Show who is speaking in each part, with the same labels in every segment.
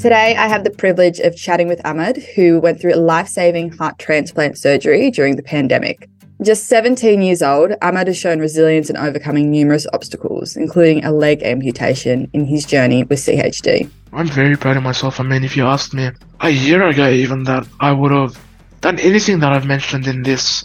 Speaker 1: Today, I have the privilege of chatting with Ahmad, who went through a life saving heart transplant surgery during the pandemic. Just 17 years old, Ahmad has shown resilience in overcoming numerous obstacles, including a leg amputation in his journey with CHD.
Speaker 2: I'm very proud of myself. I mean, if you asked me a year ago, even that I would have done anything that I've mentioned in this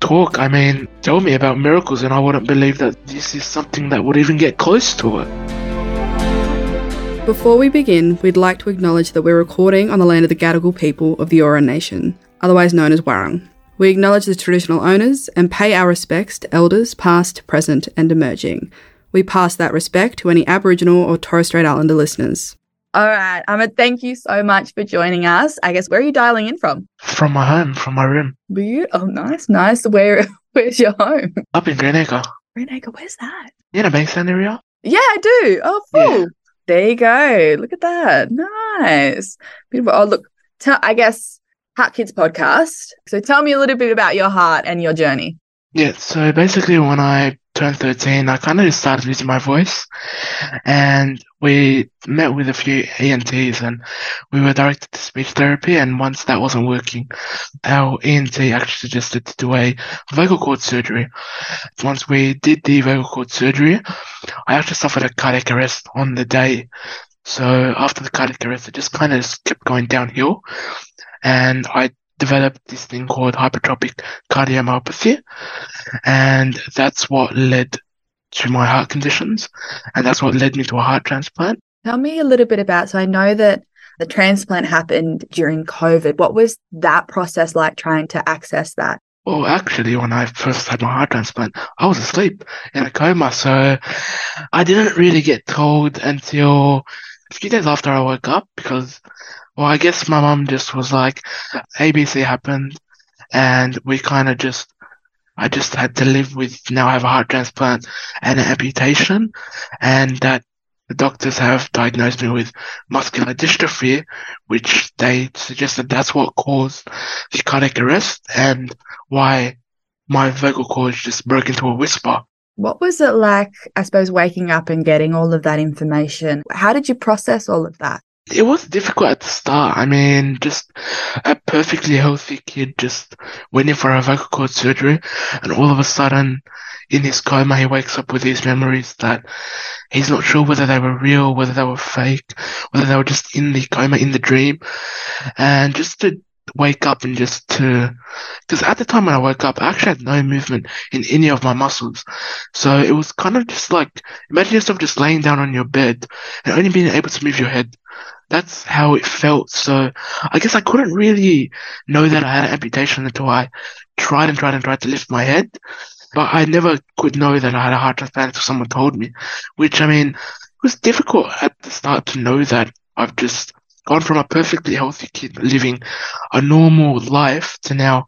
Speaker 2: talk, I mean, tell me about miracles, and I wouldn't believe that this is something that would even get close to it.
Speaker 1: Before we begin, we'd like to acknowledge that we're recording on the land of the Gadigal people of the Eora Nation, otherwise known as Warrane. We acknowledge the traditional owners and pay our respects to elders past, present, and emerging. We pass that respect to any Aboriginal or Torres Strait Islander listeners. All right, Ahmad, thank you so much for joining us. I guess where are you dialing in from?
Speaker 2: From my home, from my room.
Speaker 1: You? Oh, nice, nice. Where? Where's your home?
Speaker 2: Up in Greenacre.
Speaker 1: Greenacre, where's that?
Speaker 2: You know Bankstown area?
Speaker 1: Yeah, I do. Oh, cool. Yeah. There you go. Look at that. Nice. Beautiful. Oh, look. Tell, I guess Heart Kids podcast. So tell me a little bit about your heart and your journey.
Speaker 2: Yeah. So basically, when I turned 13, I kind of just started losing my voice. And we met with a few ENTs and we were directed to speech therapy. And once that wasn't working, our ENT actually suggested to do a vocal cord surgery. Once we did the vocal cord surgery, I actually suffered a cardiac arrest on the day. So after the cardiac arrest, it just kind of kept going downhill. And I developed this thing called hypertrophic cardiomyopathy. And that's what led to my heart conditions. And that's what led me to a heart transplant.
Speaker 1: Tell me a little bit about, so I know that the transplant happened during COVID. What was that process like trying to access that?
Speaker 2: Well, actually, when I first had my heart transplant, I was asleep in a coma. So I didn't really get told until a few days after I woke up because well, I guess my mom just was like, ABC happened, and we kind of just, I just had to live with now I have a heart transplant and an amputation, and that the doctors have diagnosed me with muscular dystrophy, which they suggested that's what caused the cardiac arrest and why my vocal cords just broke into a whisper.
Speaker 1: What was it like, I suppose, waking up and getting all of that information? How did you process all of that?
Speaker 2: It was difficult at the start. I mean, just a perfectly healthy kid just waiting for a vocal cord surgery, and all of a sudden, in his coma, he wakes up with these memories that he's not sure whether they were real, whether they were fake, whether they were just in the coma, in the dream, and just to wake up and just to, because at the time when I woke up, I actually had no movement in any of my muscles. So it was kind of just like, imagine yourself just laying down on your bed and only being able to move your head. That's how it felt. So I guess I couldn't really know that I had an amputation until I tried and tried and tried to lift my head. But I never could know that I had a heart transplant until someone told me, which I mean, it was difficult at the start to know that I've just gone from a perfectly healthy kid living a normal life to now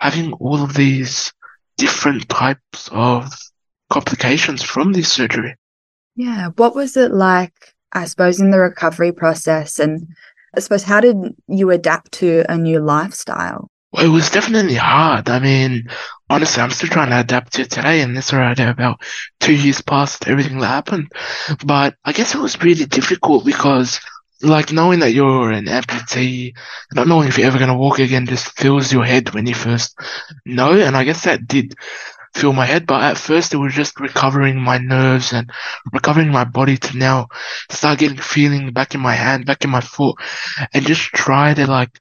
Speaker 2: having all of these different types of complications from this surgery.
Speaker 1: Yeah. What was it like, I suppose, in the recovery process? And I suppose, how did you adapt to a new lifestyle?
Speaker 2: Well, it was definitely hard. I mean, honestly, I'm still trying to adapt to today, and this already about two years past everything that happened. But I guess it was really difficult because like knowing that you're an amputee, not knowing if you're ever going to walk again just fills your head when you first know. And I guess that did fill my head, but at first it was just recovering my nerves and recovering my body to now start getting feeling back in my hand, back in my foot, and just try to like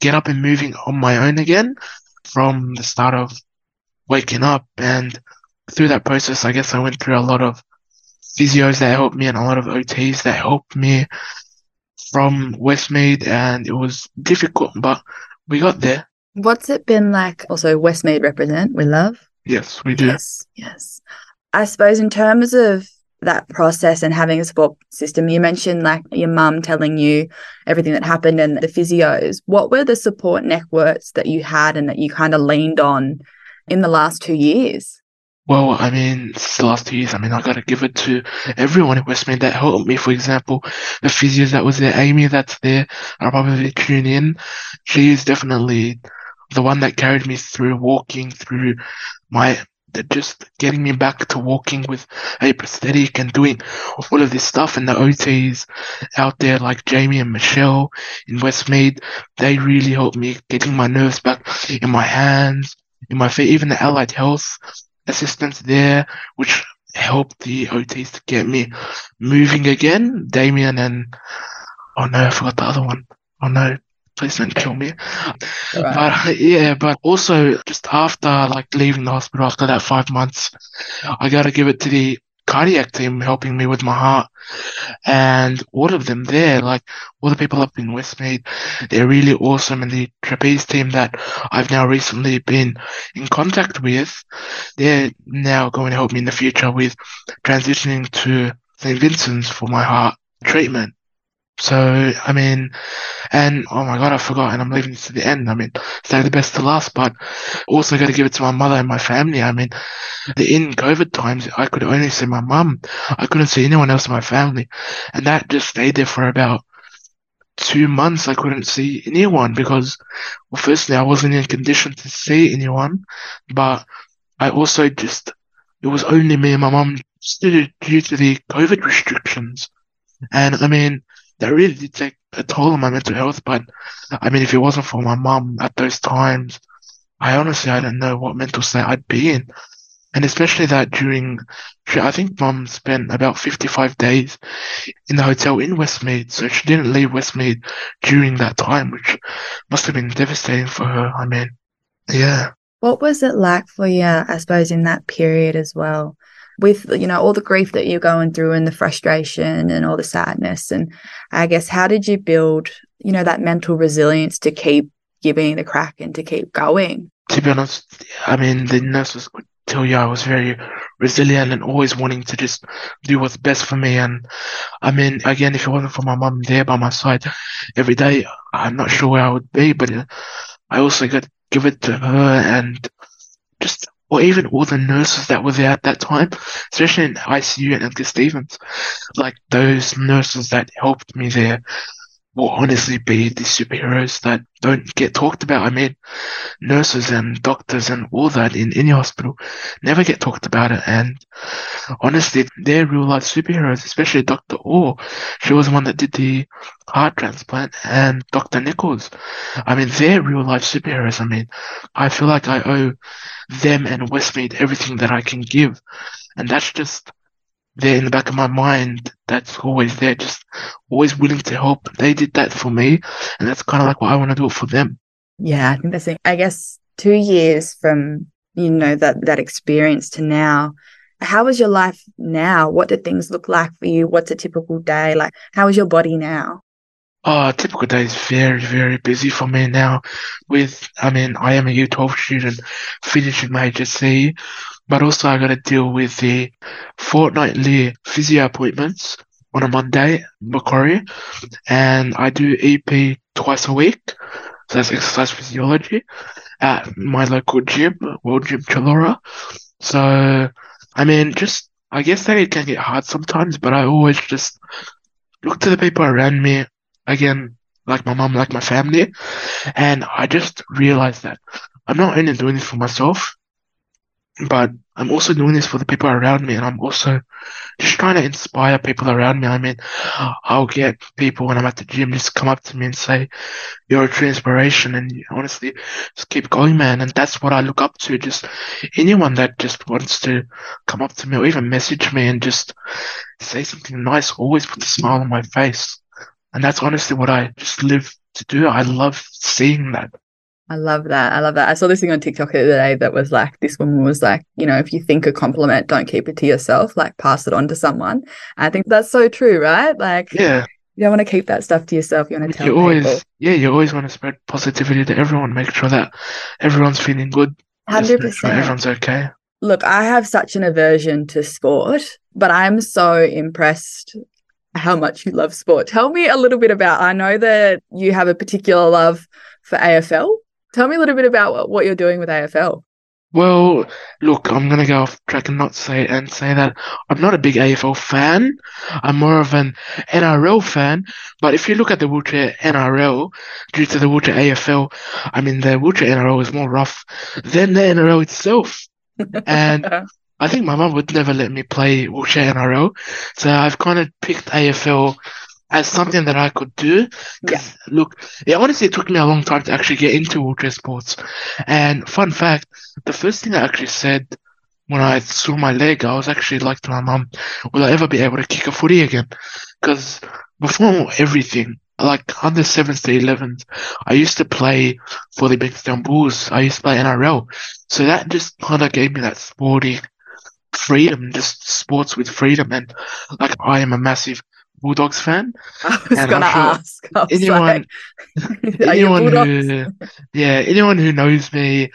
Speaker 2: get up and moving on my own again from the start of waking up. And through that process, I guess I went through a lot of physios that helped me and a lot of OTs that helped me from Westmead and it was difficult, but we got there.
Speaker 1: What's it been like? Also, Westmead represent, we love.
Speaker 2: Yes, we do.
Speaker 1: Yes, yes. I suppose in terms of that process and having a support system, you mentioned like your mum telling you everything that happened and the physios. What were the support networks that you had and that you kind of leaned on in the last two years?
Speaker 2: Well, I mean, it's the last two years. I mean, I gotta give it to everyone at Westmead that helped me. For example, the physios that was there, Amy that's there, I'll probably tune in. She is definitely the one that carried me through walking through my just getting me back to walking with a prosthetic and doing all of this stuff. And the OTs out there, like Jamie and Michelle in Westmead, they really helped me getting my nerves back in my hands, in my feet. Even the allied health assistants there, which helped the OTs to get me moving again. Damien and oh no, I forgot the other one. Oh no, please don't kill me. Right. But yeah, but also just after like leaving the hospital after that five months, I gotta give it to the cardiac team helping me with my heart. And all of them there, like all the people up in Westmead, they're really awesome. And the trapeze team that I've now recently been in contact with, they're now going to help me in the future with transitioning to St. Vincent's for my heart treatment. So, I mean, and oh my God, I forgot, and I'm leaving this to the end. I mean, say the best to last, but also got to give it to my mother and my family. I mean, in COVID times, I could only see my mum. I couldn't see anyone else in my family. And that just stayed there for about two months. I couldn't see anyone because, well, firstly, I wasn't in condition to see anyone, but I also just, it was only me and my mum due to the COVID restrictions. And I mean, that really did take a toll on my mental health. But I mean, if it wasn't for my mum at those times, I honestly I don't know what mental state I'd be in. And especially that during, I think mum spent about 55 days in the hotel in Westmead. So she didn't leave Westmead during that time, which must have been devastating for her. I mean, yeah.
Speaker 1: What was it like for you, I suppose, in that period as well? With you know all the grief that you're going through and the frustration and all the sadness. And i guess how did you build you know that mental resilience to keep giving the crack and to keep going?
Speaker 2: To be honest i mean the nurses would tell you i was very resilient and always wanting to just do what's best for me. And i mean again if it wasn't for my mom there by my side every day i'm not sure where i would be but i also got give it to her and just or even all the nurses that were there at that time, especially in ICU and Edgar Stevens, like those nurses that helped me there will honestly be the superheroes that don't get talked about. I mean, nurses and doctors and all that in any hospital never get talked about it. And honestly, they're real life superheroes, especially Dr. Orr. She was the one that did the heart transplant and Dr. Nichols. I mean, they're real life superheroes. I mean, I feel like I owe them and Westmead everything that I can give. And that's just there in the back of my mind. That's always there, just always willing to help. They did that for me. And that's kind of like what I want to do for them.
Speaker 1: Yeah, I think that's it. I guess two years from, you know, that, that experience to now, how is your life now? What do things look like for you? What's a typical day? Like, how is your body now?
Speaker 2: Oh, typical day is very, very busy for me now. With, I mean, I am a U12 student finishing my HSC, but also I got to deal with the fortnightly physio appointments on a Monday, Macquarie, and I do EP twice a week. So that's exercise physiology at my local gym, World Gym Chullora. So, I mean, just, I guess that it can get hard sometimes, but I always just look to the people around me again, like my mom, like my family. And I just realized that I'm not only doing this for myself, but I'm also doing this for the people around me. And I'm also just trying to inspire people around me. I mean, I'll get people when I'm at the gym just come up to me and say, you're a true inspiration. And honestly, just keep going, man. And that's what I look up to. Just anyone that just wants to come up to me or even message me and just say something nice always put a smile on my face. And that's honestly what I just live to do. I love seeing that.
Speaker 1: I love that. I love that. I saw this thing on TikTok the other day that was like, this woman was like, you know, if you think a compliment, don't keep it to yourself, like pass it on to someone. I think that's so true, right? Like,
Speaker 2: yeah.
Speaker 1: You don't want to keep that stuff to yourself. You want to tell
Speaker 2: you always,
Speaker 1: people.
Speaker 2: yeah, you always want to spread positivity to everyone. Make sure that everyone's feeling good.
Speaker 1: Hundred percent.
Speaker 2: Sure everyone's okay.
Speaker 1: Look, I have such an aversion to sport, but I'm so impressed how much you love sport. Tell me a little bit about. I know that you have a particular love for AFL. Tell me a little bit about what you're doing with AFL.
Speaker 2: Well, look, I'm gonna go off track and not say and say that I'm not a big AFL fan. I'm more of an NRL fan. But if you look at the wheelchair NRL, due to the wheelchair AFL, I mean the wheelchair NRL is more rough than the NRL itself. and I think my mum would never let me play wheelchair NRL, so I've kind of picked AFL as something that I could do.
Speaker 1: Yeah.
Speaker 2: Look, it honestly took me a long time to actually get into wheelchair sports. And fun fact, the first thing I actually said when I saw my leg, I was actually like to my mum, will I ever be able to kick a footy again? Because before everything, like under sevens to elevens, I used to play for the Bankstown Bulls. I used to play NRL. So that just kind of gave me that sporting freedom, just sports with freedom. And like, I am a massive Bulldogs fan.
Speaker 1: I was
Speaker 2: And
Speaker 1: going to
Speaker 2: sure
Speaker 1: ask. Was
Speaker 2: anyone-
Speaker 1: like, are you a
Speaker 2: anyone who, yeah, anyone who knows me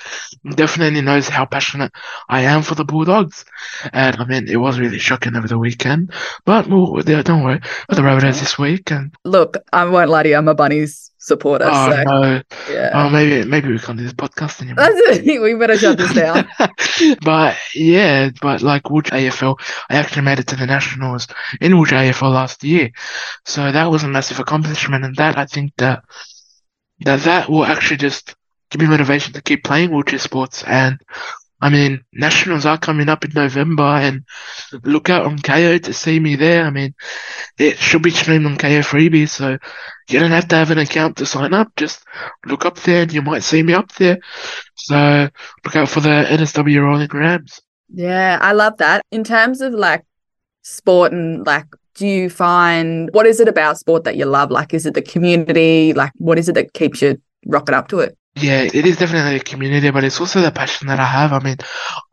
Speaker 2: definitely knows how passionate I am for the Bulldogs. And I mean, it was really shocking over the weekend. But well, don't worry, for the Rabbitohs this week. And
Speaker 1: Look, I won't lie to you. I'm a Bunnies supporter.
Speaker 2: oh
Speaker 1: so,
Speaker 2: no,
Speaker 1: yeah.
Speaker 2: oh maybe maybe we can't do this podcast anymore.
Speaker 1: We better shut this down.
Speaker 2: but yeah, but like Wood AFL, I actually made it to the Nationals in Wood AFL last year, so that was a massive accomplishment, and that I think that that that will actually just give me motivation to keep playing wheelchair sports. And I mean, Nationals are coming up in November, and look out on Kayo to see me there. I mean, it should be streamed on Kayo Freebie, so you don't have to have an account to sign up. Just look up there, and you might see me up there. So look out for the NSW Rolling Rams.
Speaker 1: Yeah, I love that. In terms of like sport and like, do you find what is it about sport that you love? Like, is it the community? Like, what is it that keeps you rocking up to it?
Speaker 2: Yeah, it is definitely a community, but it's also the passion that I have. I mean,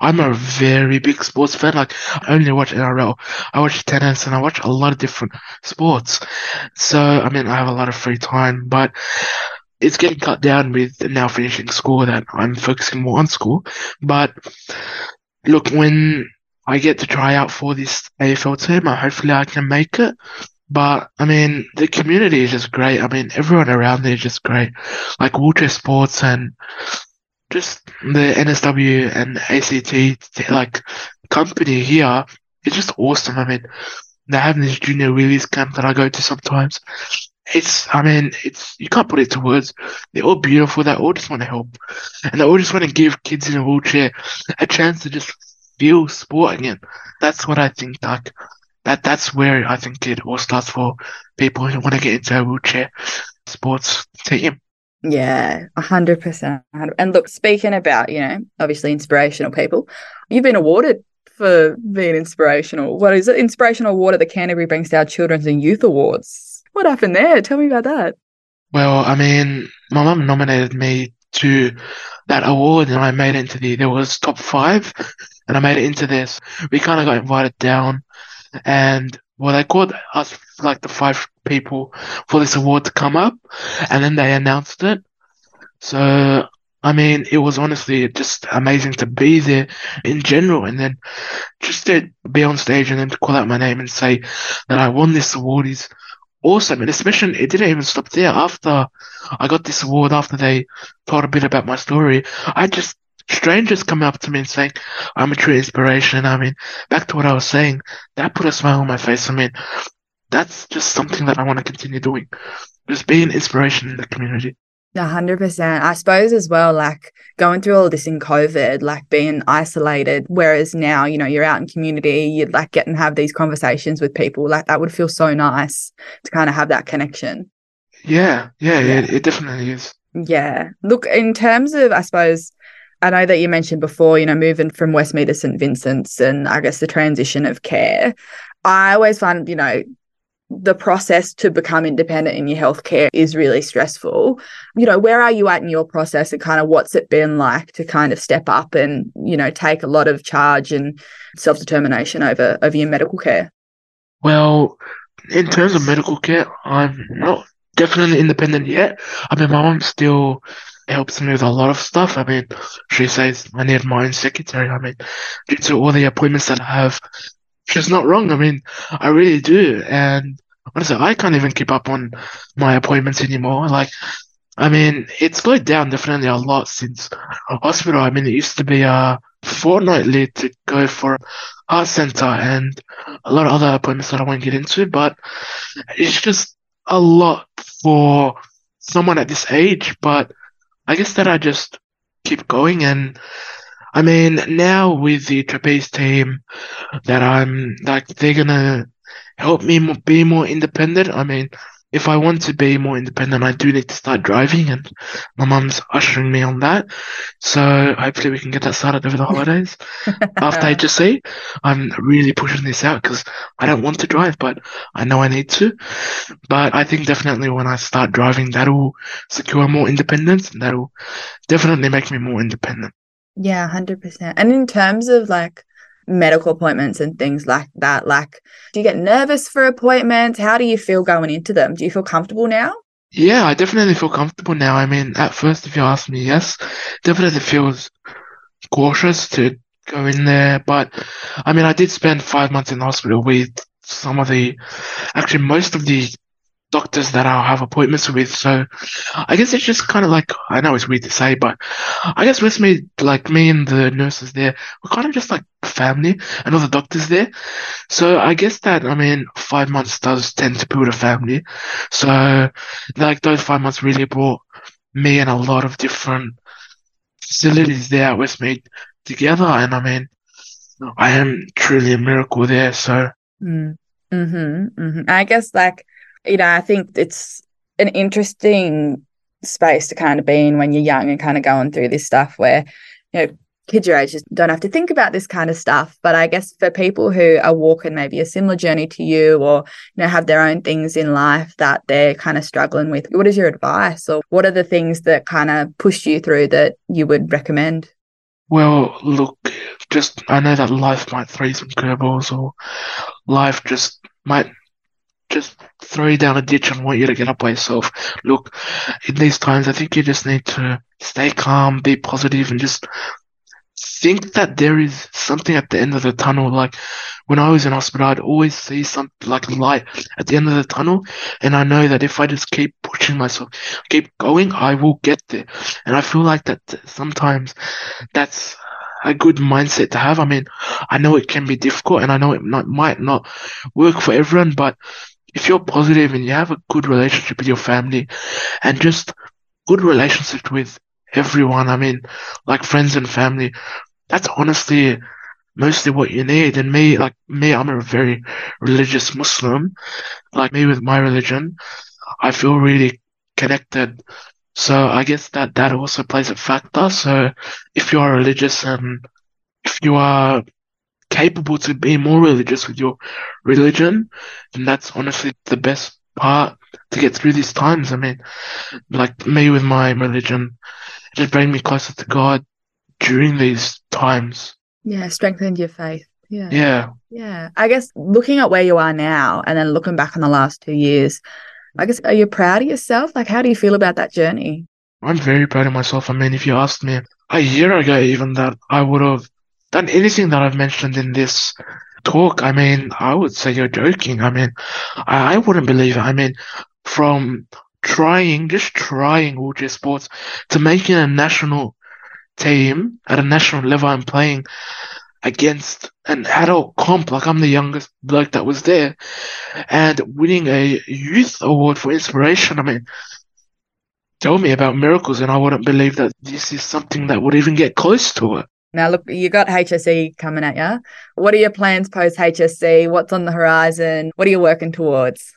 Speaker 2: I'm a very big sports fan. Like, I only watch NRL, I watch tennis, and I watch a lot of different sports. So, I mean, I have a lot of free time, but it's getting cut down with now finishing school that I'm focusing more on school. But look, when I get to try out for this AFL team, hopefully I can make it. But I mean, the community is just great. I mean, everyone around there is just great. Like wheelchair sports and just the NSW and ACT like company here is just awesome. I mean, they have this junior wheelies camp that I go to sometimes. It's, I mean, it's, you can't put it to words. They're all beautiful. They all just want to help. And they all just want to give kids in a wheelchair a chance to just feel sport again. That's what I think, like, that, that's where I think it all starts for people who want to get into a wheelchair sports team.
Speaker 1: Yeah, a hundred percent. And look, speaking about, you know, obviously inspirational people, you've been awarded for being inspirational. What is it? Inspirational award at the Canterbury Bankstown Children's and Youth Awards. What happened there? Tell me about that.
Speaker 2: Well, I mean, my mum nominated me to that award and I made it into the, there was top five and I made it into this. We kind of got invited down and well, they called us like the five people for this award to come up and then they announced it. So, I mean, it was honestly just amazing to be there in general and then just to be on stage and then to call out my name and say that I won this award is awesome. And especially, it didn't even stop there. After I got this award, after they told a bit about my story, I just, strangers come up to me and saying, I'm a true inspiration. I mean, back to what I was saying, that put a smile on my face. I mean, that's just something that I want to continue doing. Just be an inspiration in the community.
Speaker 1: A hundred percent. I suppose as well, like going through all this in COVID, like being isolated, whereas now, you know, you're out in community, you'd like get and have these conversations with people. Like that would feel so nice to kind of have that connection.
Speaker 2: Yeah, yeah,
Speaker 1: Yeah.
Speaker 2: It, it definitely is.
Speaker 1: Yeah. Look, in terms of, I suppose, I know that you mentioned before, you know, moving from Westmead to St. Vincent's and I guess the transition of care. I always find, you know, the process to become independent in your healthcare is really stressful. You know, where are you at in your process and kind of what's it been like to kind of step up and, you know, take a lot of charge and self-determination over over your medical care?
Speaker 2: Well, in terms of medical care, I'm not definitely independent yet. I mean, my mom still helps me with a lot of stuff. I mean, she says I need my own secretary. I mean, due to all the appointments that I have, she's not wrong. I mean, I really do. And honestly, I can't even keep up on my appointments anymore. Like, I mean, it's slowed down definitely a lot since hospital. I mean, it used to be uh fortnightly to go for heart center and a lot of other appointments that I won't get into, but it's just a lot for someone at this age. But I guess that I just keep going and I mean, now with the trapeze team, that I'm like, they're gonna help me be more independent. I mean, if I want to be more independent, I do need to start driving, and my mum's ushering me on that. So hopefully we can get that started over the holidays. After HSC, I'm really pushing this out because I don't want to drive, but I know I need to. But I think definitely when I start driving, that'll secure more independence, and that'll definitely make me more independent.
Speaker 1: Yeah, 100%. And in terms of like medical appointments and things like that, like do you get nervous for appointments? How do you feel going into them? Do you feel comfortable now?
Speaker 2: Yeah, I definitely feel comfortable now. I mean, at first, if you ask me, yes, definitely feels cautious to go in there. But I mean, I did spend five months in hospital with some of the, actually, most of the doctors that I'll have appointments with. So I guess it's just kind of like, I know it's weird to say, but I guess with me, like me and the nurses there, we're kind of just like family and all the doctors there. So I guess that, I mean, five months does tend to build a family. So like those five months really brought me and a lot of different facilities there at Westmead together. And I mean, I am truly a miracle there. So
Speaker 1: Mm. hmm hmm I guess like, you know, I think it's an interesting space to kind of be in when you're young and kind of going through this stuff where, you know, kids your age just don't have to think about this kind of stuff. But I guess for people who are walking maybe a similar journey to you or, you know, have their own things in life that they're kind of struggling with, what is your advice or what are the things that kind of pushed you through that you would recommend?
Speaker 2: Well, look, just I know that life might throw some curveballs, or life just might just throw you down a ditch and want you to get up by yourself. Look, in these times, I think you just need to stay calm, be positive, and just think that there is something at the end of the tunnel. Like when I was in hospital, I'd always see some like light at the end of the tunnel, and I know that if I just keep pushing myself, keep going, I will get there. And I feel like that sometimes that's a good mindset to have. I mean, I know it can be difficult, and I know it not, might not work for everyone, but if you're positive and you have a good relationship with your family, and just good relationship with everyone, I mean, like friends and family, that's honestly mostly what you need. And me, like me, I'm a very religious Muslim. Like me with my religion, I feel really connected. So I guess that that also plays a factor. So if you are religious and if you are capable to be more religious with your religion, then that's honestly the best part to get through these times. I mean, like me with my religion, it just brings me closer to God during these times.
Speaker 1: Yeah, strengthened your faith. Yeah.
Speaker 2: Yeah.
Speaker 1: Yeah. I guess looking at where you are now and then looking back on the last two years, I guess, are you proud of yourself? Like, how do you feel about that journey?
Speaker 2: I'm very proud of myself. I mean, if you asked me a year ago, even that I would have done anything that I've mentioned in this talk, I mean, I would say you're joking. I mean, I, I wouldn't believe it. I mean, from trying, just trying wheelchair sports to making a national team at a national level and playing against an adult comp, like I'm the youngest bloke that was there, and winning a youth award for inspiration. I mean, tell me about miracles, and I wouldn't believe that this is something that would even get close to it.
Speaker 1: Now, look, you got HSC coming at you. What are your plans post HSC? What's on the horizon? What are you working towards?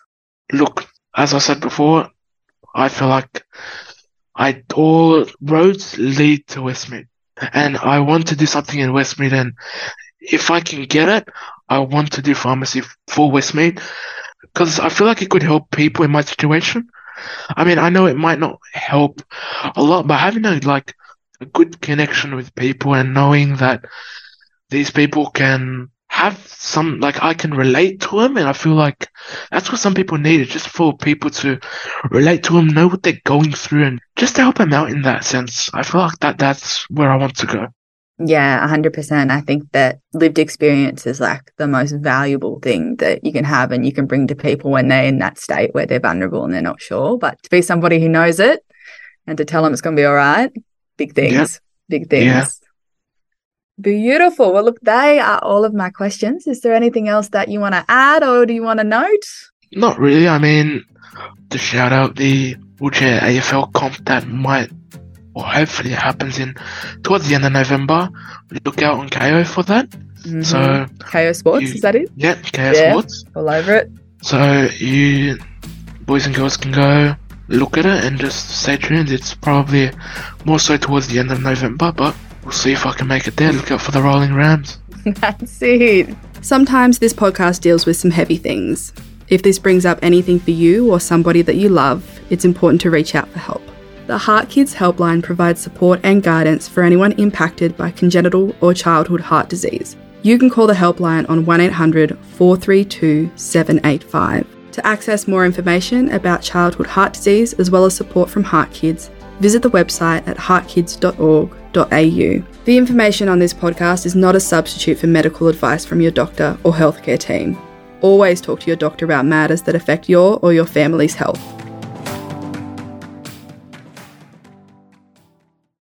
Speaker 2: Look, as I said before, I feel like I all roads lead to Westmead, and I want to do something in Westmead. And if I can get it, I want to do pharmacy for Westmead because I feel like it could help people in my situation. I mean, I know it might not help a lot, but having a like a good connection with people and knowing that these people can have some like I can relate to them, and I feel like that's what some people need. Is just for people to relate to them, know what they're going through, and just to help them out in that sense. I feel like that that's where I want to go.
Speaker 1: Yeah, 100%. I think that lived experience is like the most valuable thing that you can have and you can bring to people when they're in that state where they're vulnerable and they're not sure. But to be somebody who knows it and to tell them it's going to be all right, big things,
Speaker 2: Yeah.
Speaker 1: big things.
Speaker 2: Yeah.
Speaker 1: Beautiful. Well, look, they are all of my questions. Is there anything else that you want to add or do you want to note?
Speaker 2: Not really. I mean, to shout out the wheelchair AFL comp that might or hopefully it happens in towards the end of November. Look out on Kayo for that.
Speaker 1: Mhm.
Speaker 2: So
Speaker 1: Kayo Sports,
Speaker 2: you-
Speaker 1: is that it?
Speaker 2: yeah, Kayo
Speaker 1: Yeah.
Speaker 2: Sports.
Speaker 1: All over it.
Speaker 2: So you boys and girls can go look at it and just stay tuned. It's probably more so towards the end of November, but we'll see if I can make it there. Look out for the rolling Rams.
Speaker 1: That's it.
Speaker 3: Sometimes this podcast deals with some heavy things. If this brings up anything for you or somebody that you love, it's important to reach out for help. The Heart Kids Helpline provides support and guidance for anyone impacted by congenital or childhood heart disease. You can call the helpline on 1800 432 785. To access more information about childhood heart disease as well as support from Heart Kids, visit the website at heartkids.org.au. The information on this podcast is not a substitute for medical advice from your doctor or healthcare team. Always talk to your doctor about matters that affect your or your family's health.